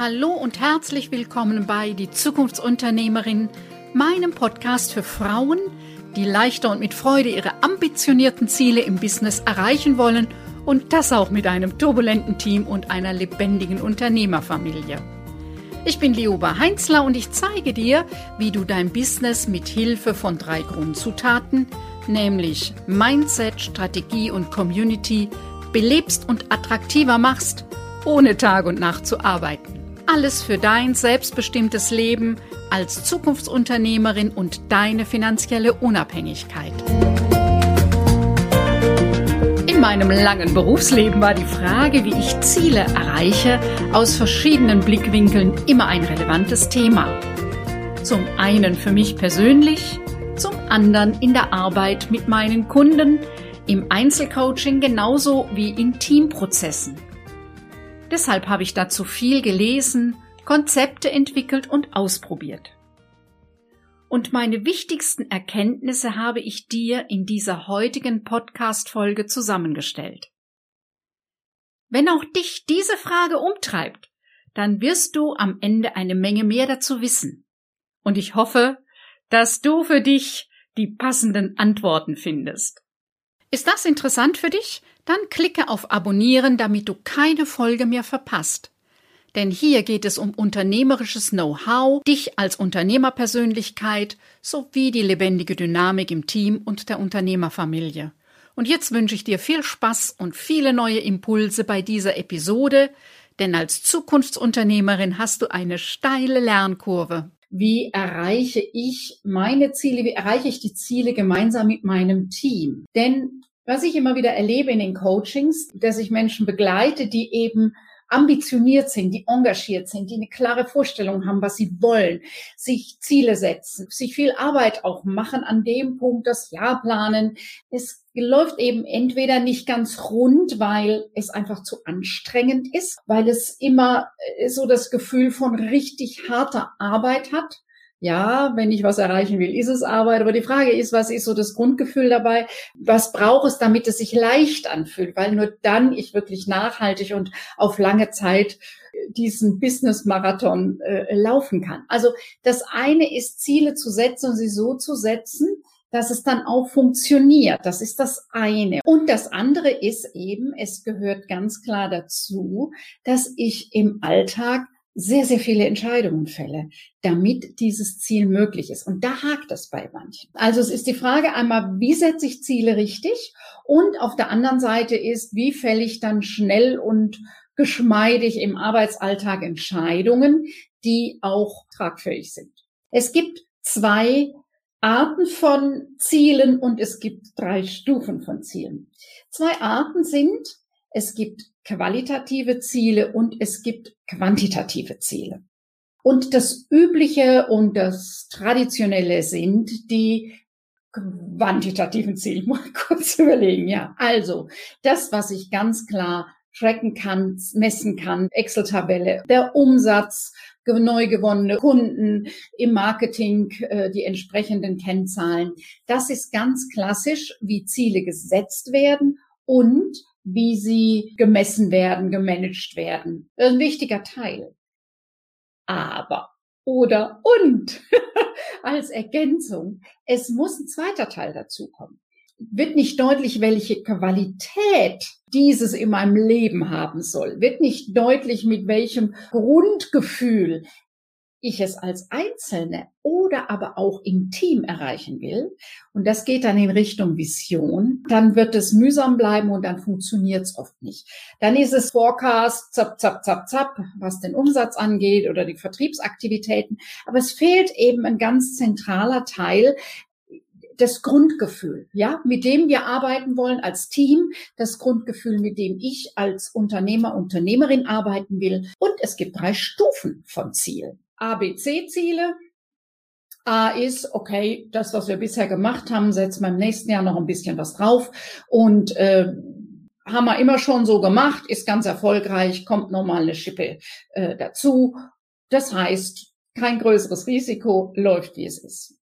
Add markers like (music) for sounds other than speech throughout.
Hallo und herzlich willkommen bei Die Zukunftsunternehmerin, meinem Podcast für Frauen, die leichter und mit Freude ihre ambitionierten Ziele im Business erreichen wollen und das auch mit einem turbulenten Team und einer lebendigen Unternehmerfamilie. Ich bin Lioba Heinzler und ich zeige dir, wie du dein Business mit Hilfe von drei Grundzutaten, nämlich Mindset, Strategie und Community, belebst und attraktiver machst, ohne Tag und Nacht zu arbeiten. Alles für dein selbstbestimmtes Leben als Zukunftsunternehmerin und deine finanzielle Unabhängigkeit. In meinem langen Berufsleben war die Frage, wie ich Ziele erreiche, aus verschiedenen Blickwinkeln immer ein relevantes Thema. Zum einen für mich persönlich, zum anderen in der Arbeit mit meinen Kunden, im Einzelcoaching genauso wie in Teamprozessen. Deshalb habe ich dazu viel gelesen, Konzepte entwickelt und ausprobiert und meine wichtigsten Erkenntnisse habe ich dir in dieser heutigen Podcast-Folge zusammengestellt. Wenn auch dich diese Frage umtreibt, dann wirst du am Ende eine Menge mehr dazu wissen. Und ich hoffe, dass du für dich die passenden Antworten findest. Ist das interessant für dich? Dann klicke auf Abonnieren, damit du keine Folge mehr verpasst. Denn hier geht es um unternehmerisches Know-how, dich als Unternehmerpersönlichkeit sowie die lebendige Dynamik im Team und der Unternehmerfamilie. Und jetzt wünsche ich dir viel Spaß und viele neue Impulse bei dieser Episode, denn als Zukunftsunternehmerin hast du eine steile Lernkurve. Wie erreiche ich meine Ziele? Wie erreiche ich die Ziele gemeinsam mit meinem Team? Denn was ich immer wieder erlebe in den Coachings, dass ich Menschen begleite, die eben ambitioniert sind, die engagiert sind, die eine klare Vorstellung haben, was sie wollen, sich Ziele setzen, sich viel Arbeit auch machen an dem Punkt, das Jahr planen. Es läuft eben entweder nicht ganz rund, weil es einfach zu anstrengend ist, weil es immer äh, so das Gefühl von richtig harter Arbeit hat ja, wenn ich was erreichen will, ist es Arbeit. Aber die Frage ist, was ist so das Grundgefühl dabei? Was braucht es, damit es sich leicht anfühlt? Weil nur dann ich wirklich nachhaltig und auf lange Zeit äh, diesen Business-Marathon äh, laufen kann. Also das eine ist, Ziele zu setzen und sie so zu setzen, dass es dann auch funktioniert. Das ist das eine. Und das andere ist eben, es gehört ganz klar dazu, dass ich im Alltag sehr, sehr viele Entscheidungen fälle, damit dieses Ziel möglich ist. Und da hakt es bei manchen. Also es ist die Frage einmal, wie setze ich Ziele richtig? Und auf der anderen Seite ist, wie fälle ich dann schnell und geschmeidig im Arbeitsalltag Entscheidungen, die auch tragfähig sind. Es gibt zwei Arten von Zielen und es gibt drei Stufen von Zielen. Zwei Arten sind, es gibt qualitative Ziele und es gibt quantitative Ziele. Und das Übliche und das Traditionelle sind die quantitativen Ziele. (laughs) Mal kurz überlegen, ja. Also, das, was ich ganz klar tracken kann, messen kann, Excel-Tabelle, der Umsatz, neu gewonnene Kunden im Marketing, äh, die entsprechenden Kennzahlen. Das ist ganz klassisch, wie Ziele gesetzt werden und wie sie gemessen werden, gemanagt werden. Ist ein wichtiger Teil. Aber oder und (laughs) als Ergänzung, es muss ein zweiter Teil dazukommen. Wird nicht deutlich, welche Qualität dieses in meinem Leben haben soll, wird nicht deutlich, mit welchem Grundgefühl ich es als Einzelne oder aber auch im Team erreichen will, und das geht dann in Richtung Vision, dann wird es mühsam bleiben und dann funktioniert es oft nicht. Dann ist es Forecast, zap, zap, zap, zap, was den Umsatz angeht oder die Vertriebsaktivitäten. Aber es fehlt eben ein ganz zentraler Teil, das Grundgefühl, ja, mit dem wir arbeiten wollen als Team, das Grundgefühl, mit dem ich als Unternehmer, Unternehmerin arbeiten will. Und es gibt drei Stufen von Zielen. ABC-Ziele. A ist, okay, das, was wir bisher gemacht haben, setzen wir im nächsten Jahr noch ein bisschen was drauf und äh, haben wir immer schon so gemacht, ist ganz erfolgreich, kommt nochmal eine Schippe äh, dazu. Das heißt, kein größeres Risiko, läuft wie es ist.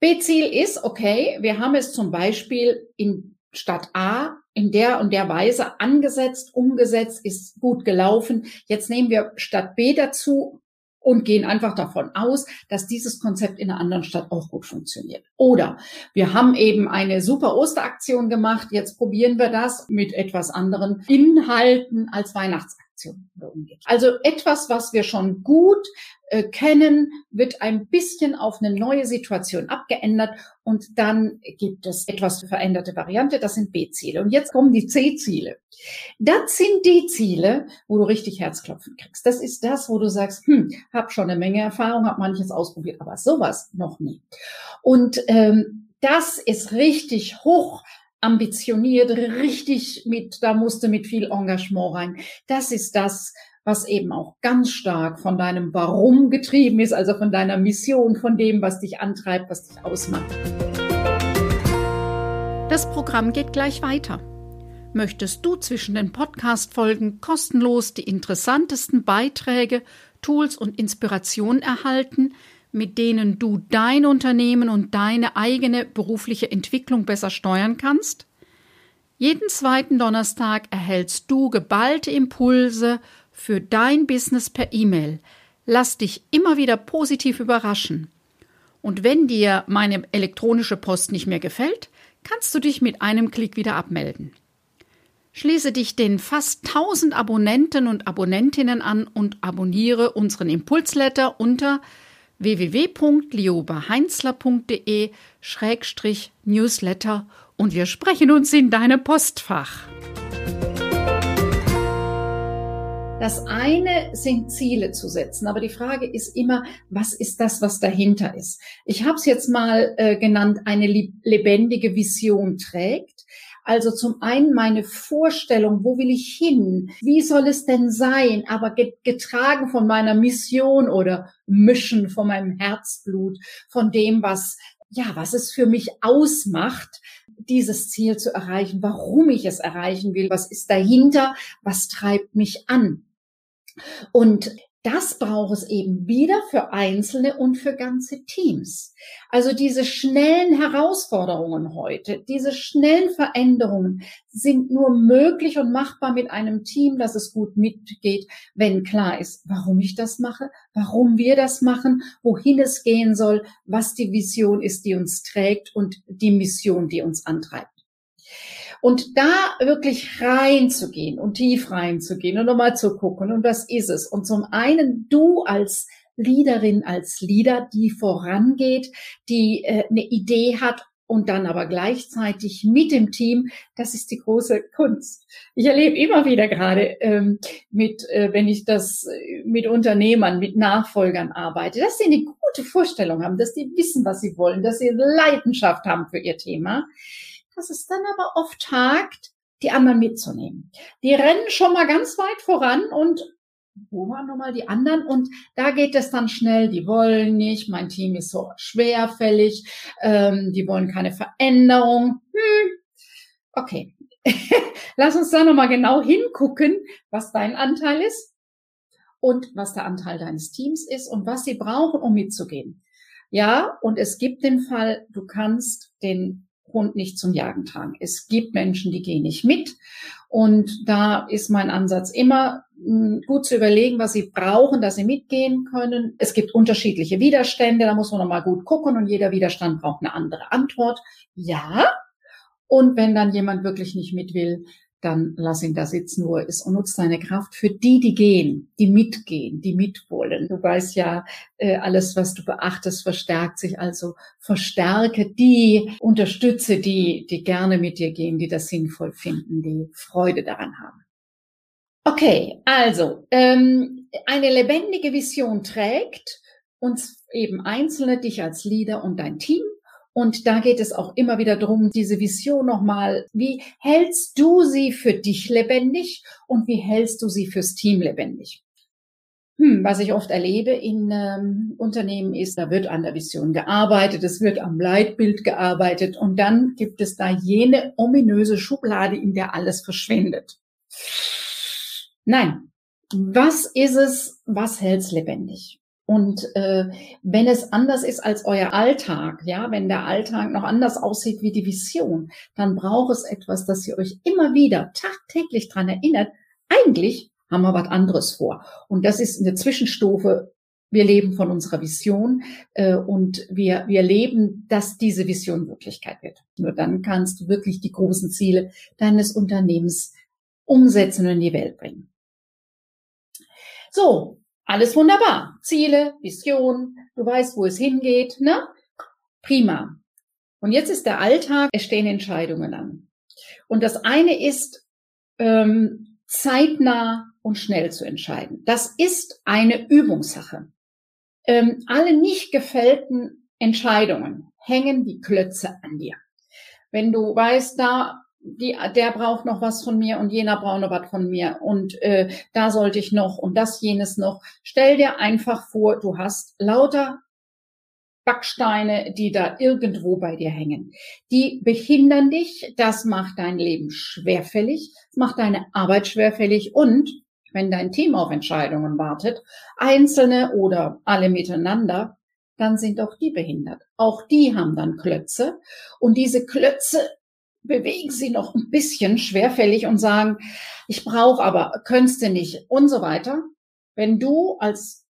B-Ziel ist, okay, wir haben es zum Beispiel in Stadt A in der und der Weise angesetzt, umgesetzt, ist gut gelaufen. Jetzt nehmen wir Stadt B dazu und gehen einfach davon aus, dass dieses Konzept in einer anderen Stadt auch gut funktioniert. Oder wir haben eben eine super Osteraktion gemacht, jetzt probieren wir das mit etwas anderen Inhalten als Weihnachtsaktion. Also etwas, was wir schon gut äh, kennen, wird ein bisschen auf eine neue Situation abgeändert und dann gibt es etwas veränderte Variante, das sind B-Ziele. Und jetzt kommen die C-Ziele. Das sind die Ziele, wo du richtig Herzklopfen kriegst. Das ist das, wo du sagst, hm, hab schon eine Menge Erfahrung, hab manches ausprobiert, aber sowas noch nie. Und ähm, das ist richtig hoch ambitioniert, richtig mit, da musste mit viel Engagement rein. Das ist das, was eben auch ganz stark von deinem Warum getrieben ist, also von deiner Mission, von dem, was dich antreibt, was dich ausmacht. Das Programm geht gleich weiter. Möchtest du zwischen den Podcast-Folgen kostenlos die interessantesten Beiträge, Tools und Inspirationen erhalten, mit denen du dein Unternehmen und deine eigene berufliche Entwicklung besser steuern kannst? Jeden zweiten Donnerstag erhältst du geballte Impulse für dein Business per E-Mail. Lass dich immer wieder positiv überraschen. Und wenn dir meine elektronische Post nicht mehr gefällt, kannst du dich mit einem Klick wieder abmelden. Schließe dich den fast 1000 Abonnenten und Abonnentinnen an und abonniere unseren Impulsletter unter www.liobaheinzler.de-newsletter und wir sprechen uns in deinem Postfach. Das eine sind Ziele zu setzen, aber die Frage ist immer, was ist das, was dahinter ist? Ich habe es jetzt mal äh, genannt, eine lebendige Vision trägt. Also zum einen meine Vorstellung, wo will ich hin? Wie soll es denn sein? Aber getragen von meiner Mission oder Mischen von meinem Herzblut, von dem, was, ja, was es für mich ausmacht, dieses Ziel zu erreichen, warum ich es erreichen will, was ist dahinter, was treibt mich an. Und das braucht es eben wieder für Einzelne und für ganze Teams. Also diese schnellen Herausforderungen heute, diese schnellen Veränderungen sind nur möglich und machbar mit einem Team, dass es gut mitgeht, wenn klar ist, warum ich das mache, warum wir das machen, wohin es gehen soll, was die Vision ist, die uns trägt und die Mission, die uns antreibt. Und da wirklich reinzugehen und tief reinzugehen und nochmal zu gucken, und was ist es? Und zum einen du als Leaderin, als Leader, die vorangeht, die äh, eine Idee hat und dann aber gleichzeitig mit dem Team, das ist die große Kunst. Ich erlebe immer wieder gerade ähm, mit, äh, wenn ich das äh, mit Unternehmern, mit Nachfolgern arbeite, dass sie eine gute Vorstellung haben, dass die wissen, was sie wollen, dass sie Leidenschaft haben für ihr Thema dass es dann aber oft hakt, die anderen mitzunehmen. Die rennen schon mal ganz weit voran und wo waren nochmal die anderen? Und da geht es dann schnell, die wollen nicht, mein Team ist so schwerfällig, ähm, die wollen keine Veränderung. Hm. Okay, (laughs) lass uns da nochmal genau hingucken, was dein Anteil ist und was der Anteil deines Teams ist und was sie brauchen, um mitzugehen. Ja, und es gibt den Fall, du kannst den Hund nicht zum Jagen tragen. Es gibt Menschen, die gehen nicht mit. Und da ist mein Ansatz immer hm, gut zu überlegen, was sie brauchen, dass sie mitgehen können. Es gibt unterschiedliche Widerstände, da muss man nochmal gut gucken und jeder Widerstand braucht eine andere Antwort. Ja. Und wenn dann jemand wirklich nicht mit will, dann lass ihn da sitzen, wo er ist und nutzt seine Kraft für die, die gehen, die mitgehen, die mitwollen. Du weißt ja, äh, alles, was du beachtest, verstärkt sich. Also verstärke die, unterstütze die, die gerne mit dir gehen, die das sinnvoll finden, die Freude daran haben. Okay, also ähm, eine lebendige Vision trägt uns eben Einzelne, dich als Leader und dein Team und da geht es auch immer wieder darum, diese Vision nochmal, wie hältst du sie für dich lebendig und wie hältst du sie fürs Team lebendig? Hm, was ich oft erlebe in ähm, Unternehmen ist, da wird an der Vision gearbeitet, es wird am Leitbild gearbeitet und dann gibt es da jene ominöse Schublade, in der alles verschwindet. Nein, was ist es, was hält's lebendig? Und äh, wenn es anders ist als euer Alltag, ja, wenn der Alltag noch anders aussieht wie die Vision, dann braucht es etwas, das ihr euch immer wieder tagtäglich dran erinnert. Eigentlich haben wir was anderes vor. Und das ist eine Zwischenstufe. Wir leben von unserer Vision äh, und wir, wir leben, dass diese Vision Wirklichkeit wird. Nur dann kannst du wirklich die großen Ziele deines Unternehmens umsetzen und in die Welt bringen. So, alles wunderbar. Ziele, Vision, du weißt, wo es hingeht, ne? Prima. Und jetzt ist der Alltag, es stehen Entscheidungen an. Und das eine ist, ähm, zeitnah und schnell zu entscheiden. Das ist eine Übungssache. Ähm, alle nicht gefällten Entscheidungen hängen die Klötze an dir. Wenn du weißt, da die, der braucht noch was von mir und jener braucht noch was von mir und äh, da sollte ich noch und das jenes noch. Stell dir einfach vor, du hast lauter Backsteine, die da irgendwo bei dir hängen. Die behindern dich, das macht dein Leben schwerfällig, macht deine Arbeit schwerfällig und wenn dein Team auf Entscheidungen wartet, einzelne oder alle miteinander, dann sind auch die behindert. Auch die haben dann Klötze und diese Klötze bewegen sie noch ein bisschen schwerfällig und sagen, ich brauche aber, könntest du nicht und so weiter. Wenn du als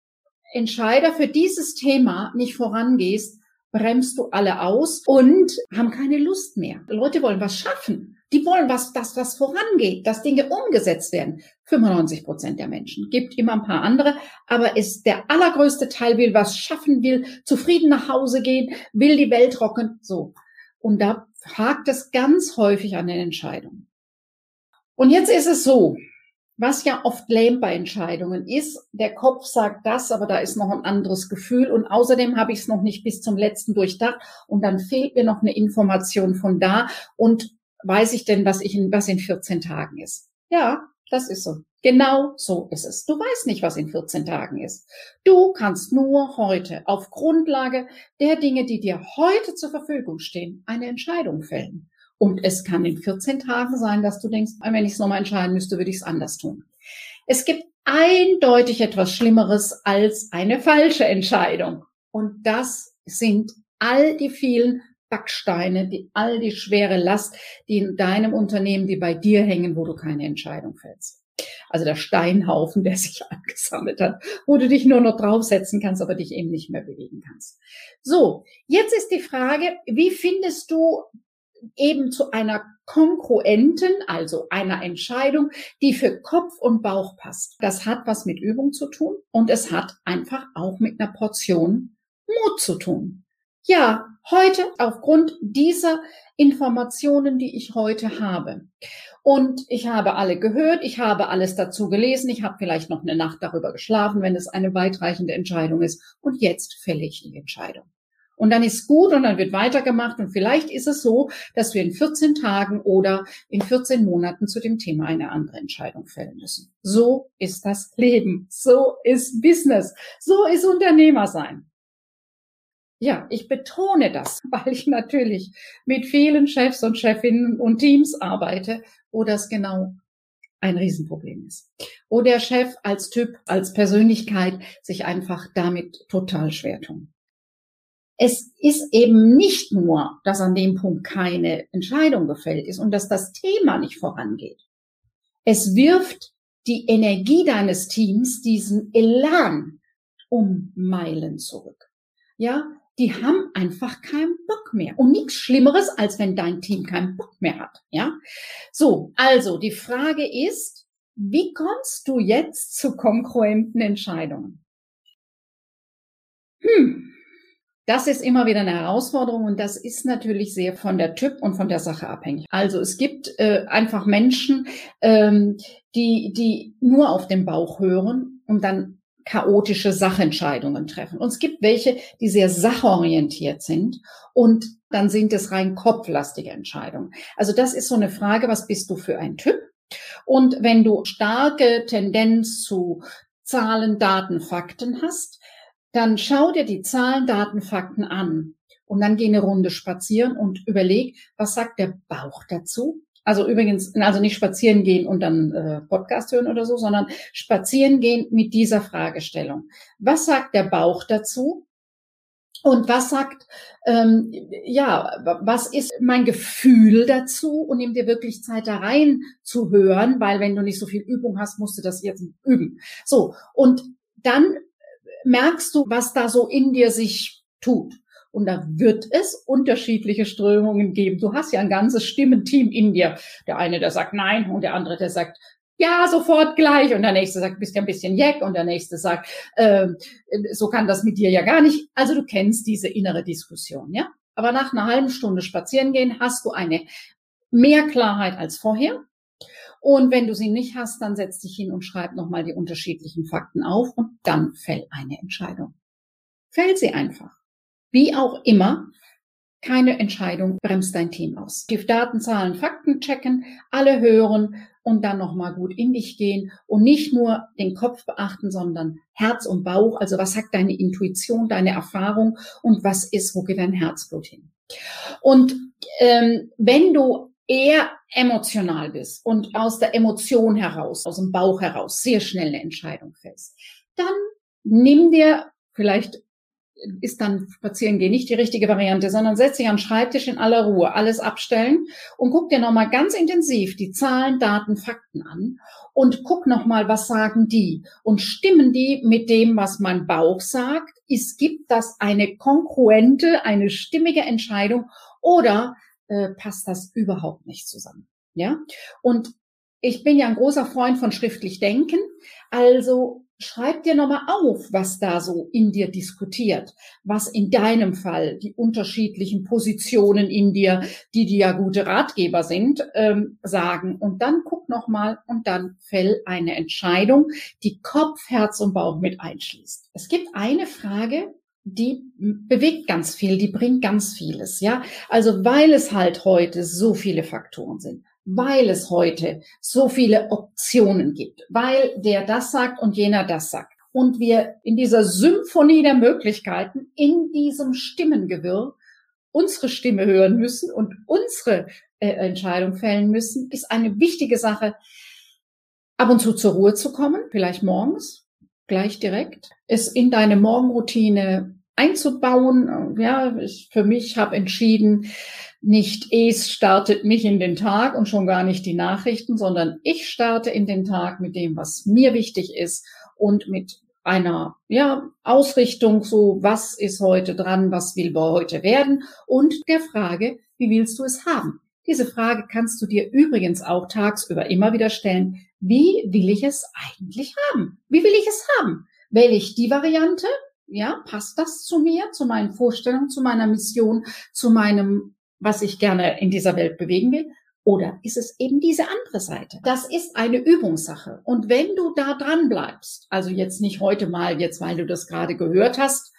Entscheider für dieses Thema nicht vorangehst, bremst du alle aus und haben keine Lust mehr. Leute wollen was schaffen. Die wollen was, dass was vorangeht, dass Dinge umgesetzt werden. 95 Prozent der Menschen. Gibt immer ein paar andere, aber ist der allergrößte Teil will was schaffen, will zufrieden nach Hause gehen, will die Welt rocken. So. Und da hakt es ganz häufig an den Entscheidungen. Und jetzt ist es so, was ja oft lame bei Entscheidungen ist, der Kopf sagt das, aber da ist noch ein anderes Gefühl und außerdem habe ich es noch nicht bis zum letzten durchdacht und dann fehlt mir noch eine Information von da und weiß ich denn, was ich in, was in 14 Tagen ist. Ja, das ist so. Genau so ist es. Du weißt nicht, was in 14 Tagen ist. Du kannst nur heute auf Grundlage der Dinge, die dir heute zur Verfügung stehen, eine Entscheidung fällen. Und es kann in 14 Tagen sein, dass du denkst, wenn ich es nochmal entscheiden müsste, würde ich es anders tun. Es gibt eindeutig etwas Schlimmeres als eine falsche Entscheidung. Und das sind all die vielen Backsteine, die, all die schwere Last, die in deinem Unternehmen, die bei dir hängen, wo du keine Entscheidung fällst. Also der Steinhaufen, der (laughs) sich angesammelt hat, wo du dich nur noch draufsetzen kannst, aber dich eben nicht mehr bewegen kannst. So, jetzt ist die Frage, wie findest du eben zu einer kongruenten, also einer Entscheidung, die für Kopf und Bauch passt. Das hat was mit Übung zu tun und es hat einfach auch mit einer Portion Mut zu tun. Ja, heute aufgrund dieser Informationen, die ich heute habe. Und ich habe alle gehört, ich habe alles dazu gelesen, ich habe vielleicht noch eine Nacht darüber geschlafen, wenn es eine weitreichende Entscheidung ist. Und jetzt fälle ich die Entscheidung. Und dann ist gut und dann wird weitergemacht. Und vielleicht ist es so, dass wir in 14 Tagen oder in 14 Monaten zu dem Thema eine andere Entscheidung fällen müssen. So ist das Leben. So ist Business. So ist Unternehmer sein. Ja, ich betone das, (laughs) weil ich natürlich mit vielen Chefs und Chefinnen und Teams arbeite, wo das genau ein Riesenproblem ist. Wo der Chef als Typ, als Persönlichkeit sich einfach damit total schwer tun. Es ist eben nicht nur, dass an dem Punkt keine Entscheidung gefällt ist und dass das Thema nicht vorangeht. Es wirft die Energie deines Teams, diesen Elan um Meilen zurück. Ja, die haben einfach keinen Bock mehr. Und nichts Schlimmeres, als wenn dein Team keinen Bock mehr hat. Ja, so. Also, die Frage ist, wie kommst du jetzt zu konkurrenten Entscheidungen? Hm. Das ist immer wieder eine Herausforderung und das ist natürlich sehr von der Typ und von der Sache abhängig. Also es gibt äh, einfach Menschen, ähm, die, die nur auf den Bauch hören und dann chaotische Sachentscheidungen treffen. Und es gibt welche, die sehr sachorientiert sind und dann sind es rein kopflastige Entscheidungen. Also das ist so eine Frage, was bist du für ein Typ? Und wenn du starke Tendenz zu Zahlen, Daten, Fakten hast, dann schau dir die Zahlen, Daten, Fakten an und dann geh eine Runde spazieren und überleg, was sagt der Bauch dazu? Also übrigens, also nicht spazieren gehen und dann äh, Podcast hören oder so, sondern spazieren gehen mit dieser Fragestellung. Was sagt der Bauch dazu? Und was sagt, ähm, ja, was ist mein Gefühl dazu? Und nimm dir wirklich Zeit da rein zu hören, weil wenn du nicht so viel Übung hast, musst du das jetzt üben. So. Und dann merkst du, was da so in dir sich tut. Und da wird es unterschiedliche Strömungen geben. Du hast ja ein ganzes Stimmenteam in dir. Der eine, der sagt nein und der andere, der sagt ja, sofort gleich. Und der nächste sagt, bist ja ein bisschen jeck. Und der nächste sagt, äh, so kann das mit dir ja gar nicht. Also du kennst diese innere Diskussion, ja. Aber nach einer halben Stunde spazieren gehen hast du eine mehr Klarheit als vorher. Und wenn du sie nicht hast, dann setz dich hin und schreib nochmal die unterschiedlichen Fakten auf und dann fäll eine Entscheidung. Fäll sie einfach. Wie auch immer, keine Entscheidung bremst dein Team aus. Die Daten, Zahlen, Fakten checken, alle hören und dann nochmal gut in dich gehen und nicht nur den Kopf beachten, sondern Herz und Bauch. Also was sagt deine Intuition, deine Erfahrung und was ist, wo geht dein Herzblut hin? Und ähm, wenn du eher emotional bist und aus der Emotion heraus, aus dem Bauch heraus sehr schnell eine Entscheidung fällst, dann nimm dir vielleicht ist dann spazieren gehen nicht die richtige Variante, sondern setz dich an den Schreibtisch in aller Ruhe, alles abstellen und guck dir nochmal ganz intensiv die Zahlen, Daten, Fakten an und guck nochmal, was sagen die und stimmen die mit dem, was mein Bauch sagt? Ist, gibt das eine kongruente, eine stimmige Entscheidung oder äh, passt das überhaupt nicht zusammen? Ja? Und ich bin ja ein großer Freund von schriftlich denken. Also schreib dir nochmal auf, was da so in dir diskutiert, was in deinem Fall die unterschiedlichen Positionen in dir, die dir ja gute Ratgeber sind, ähm, sagen. Und dann guck nochmal und dann fäll eine Entscheidung, die Kopf, Herz und Bauch mit einschließt. Es gibt eine Frage, die bewegt ganz viel, die bringt ganz vieles, ja. Also weil es halt heute so viele Faktoren sind weil es heute so viele Optionen gibt, weil der das sagt und jener das sagt. Und wir in dieser Symphonie der Möglichkeiten, in diesem Stimmengewirr unsere Stimme hören müssen und unsere äh, Entscheidung fällen müssen, ist eine wichtige Sache, ab und zu zur Ruhe zu kommen, vielleicht morgens, gleich direkt, es in deine Morgenroutine einzubauen. Ja, ich für mich habe entschieden, nicht es startet mich in den Tag und schon gar nicht die Nachrichten, sondern ich starte in den Tag mit dem, was mir wichtig ist und mit einer ja, Ausrichtung, so was ist heute dran, was will wir heute werden und der Frage, wie willst du es haben? Diese Frage kannst du dir übrigens auch tagsüber immer wieder stellen. Wie will ich es eigentlich haben? Wie will ich es haben? Wähle ich die Variante? Ja, passt das zu mir, zu meinen Vorstellungen, zu meiner Mission, zu meinem was ich gerne in dieser Welt bewegen will? Oder ist es eben diese andere Seite? Das ist eine Übungssache. Und wenn du da dran bleibst, also jetzt nicht heute mal, jetzt weil du das gerade gehört hast,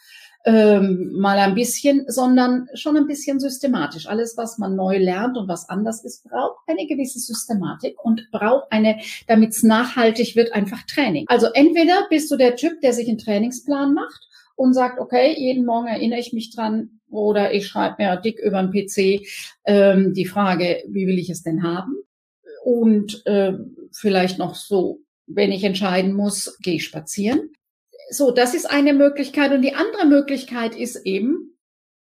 ähm, mal ein bisschen, sondern schon ein bisschen systematisch. Alles, was man neu lernt und was anders ist, braucht eine gewisse Systematik und braucht eine, damit es nachhaltig wird, einfach Training. Also entweder bist du der Typ, der sich einen Trainingsplan macht und sagt, okay, jeden Morgen erinnere ich mich dran, oder ich schreibe mir dick über den PC ähm, die Frage, wie will ich es denn haben? Und äh, vielleicht noch so, wenn ich entscheiden muss, gehe ich spazieren. So, das ist eine Möglichkeit. Und die andere Möglichkeit ist eben,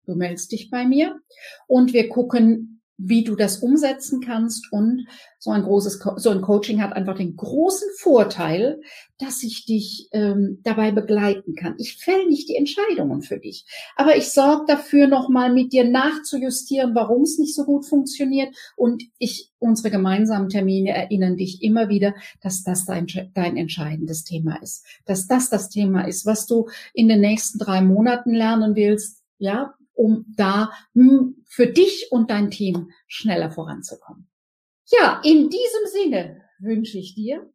du meldest dich bei mir und wir gucken, wie du das umsetzen kannst. Und so ein großes, so ein Coaching hat einfach den großen Vorteil, dass ich dich ähm, dabei begleiten kann. Ich fäll nicht die Entscheidungen für dich, aber ich sorge dafür, nochmal mit dir nachzujustieren, warum es nicht so gut funktioniert. Und ich, unsere gemeinsamen Termine erinnern dich immer wieder, dass das dein, dein entscheidendes Thema ist, dass das das Thema ist, was du in den nächsten drei Monaten lernen willst. Ja, um da hm, für dich und dein Team schneller voranzukommen. Ja, in diesem Sinne wünsche ich dir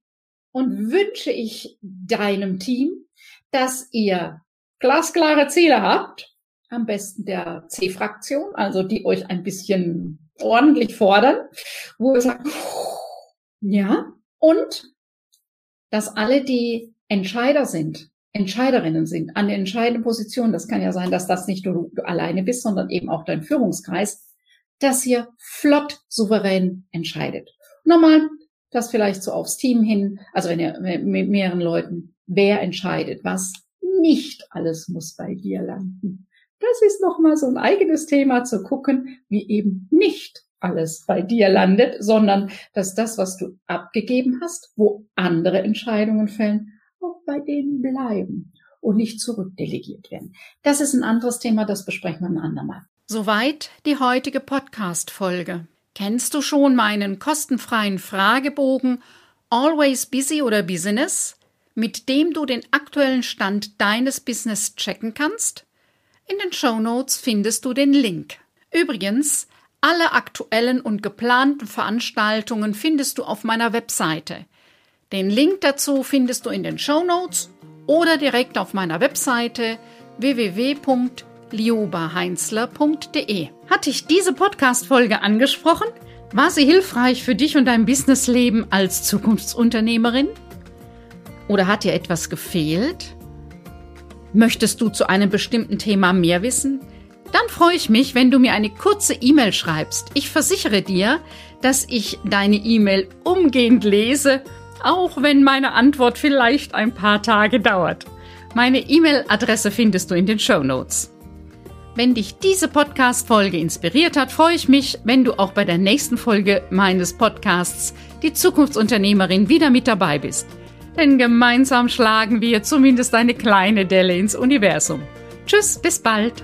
und wünsche ich deinem Team, dass ihr glasklare Ziele habt, am besten der C-Fraktion, also die euch ein bisschen ordentlich fordern, wo ihr sagt, ja, und dass alle, die Entscheider sind, Entscheiderinnen sind, an der entscheidenden Position, das kann ja sein, dass das nicht du, du alleine bist, sondern eben auch dein Führungskreis, dass ihr flott souverän entscheidet. Nochmal, das vielleicht so aufs Team hin, also wenn ihr mit mehreren Leuten, wer entscheidet was, nicht alles muss bei dir landen. Das ist nochmal so ein eigenes Thema zu gucken, wie eben nicht alles bei dir landet, sondern dass das, was du abgegeben hast, wo andere Entscheidungen fällen, auch bei denen bleiben und nicht zurückdelegiert werden. Das ist ein anderes Thema, das besprechen wir ein andermal. Soweit die heutige Podcast-Folge. Kennst du schon meinen kostenfreien Fragebogen Always Busy oder Business, mit dem du den aktuellen Stand deines Business checken kannst? In den Show Notes findest du den Link. Übrigens, alle aktuellen und geplanten Veranstaltungen findest du auf meiner Webseite. Den Link dazu findest du in den Show Notes oder direkt auf meiner Webseite www.liobaheinzler.de. Hat dich diese Podcast-Folge angesprochen? War sie hilfreich für dich und dein Businessleben als Zukunftsunternehmerin? Oder hat dir etwas gefehlt? Möchtest du zu einem bestimmten Thema mehr wissen? Dann freue ich mich, wenn du mir eine kurze E-Mail schreibst. Ich versichere dir, dass ich deine E-Mail umgehend lese, auch wenn meine Antwort vielleicht ein paar Tage dauert. Meine E-Mail-Adresse findest du in den Show Notes. Wenn dich diese Podcast-Folge inspiriert hat, freue ich mich, wenn du auch bei der nächsten Folge meines Podcasts Die Zukunftsunternehmerin wieder mit dabei bist. Denn gemeinsam schlagen wir zumindest eine kleine Delle ins Universum. Tschüss, bis bald.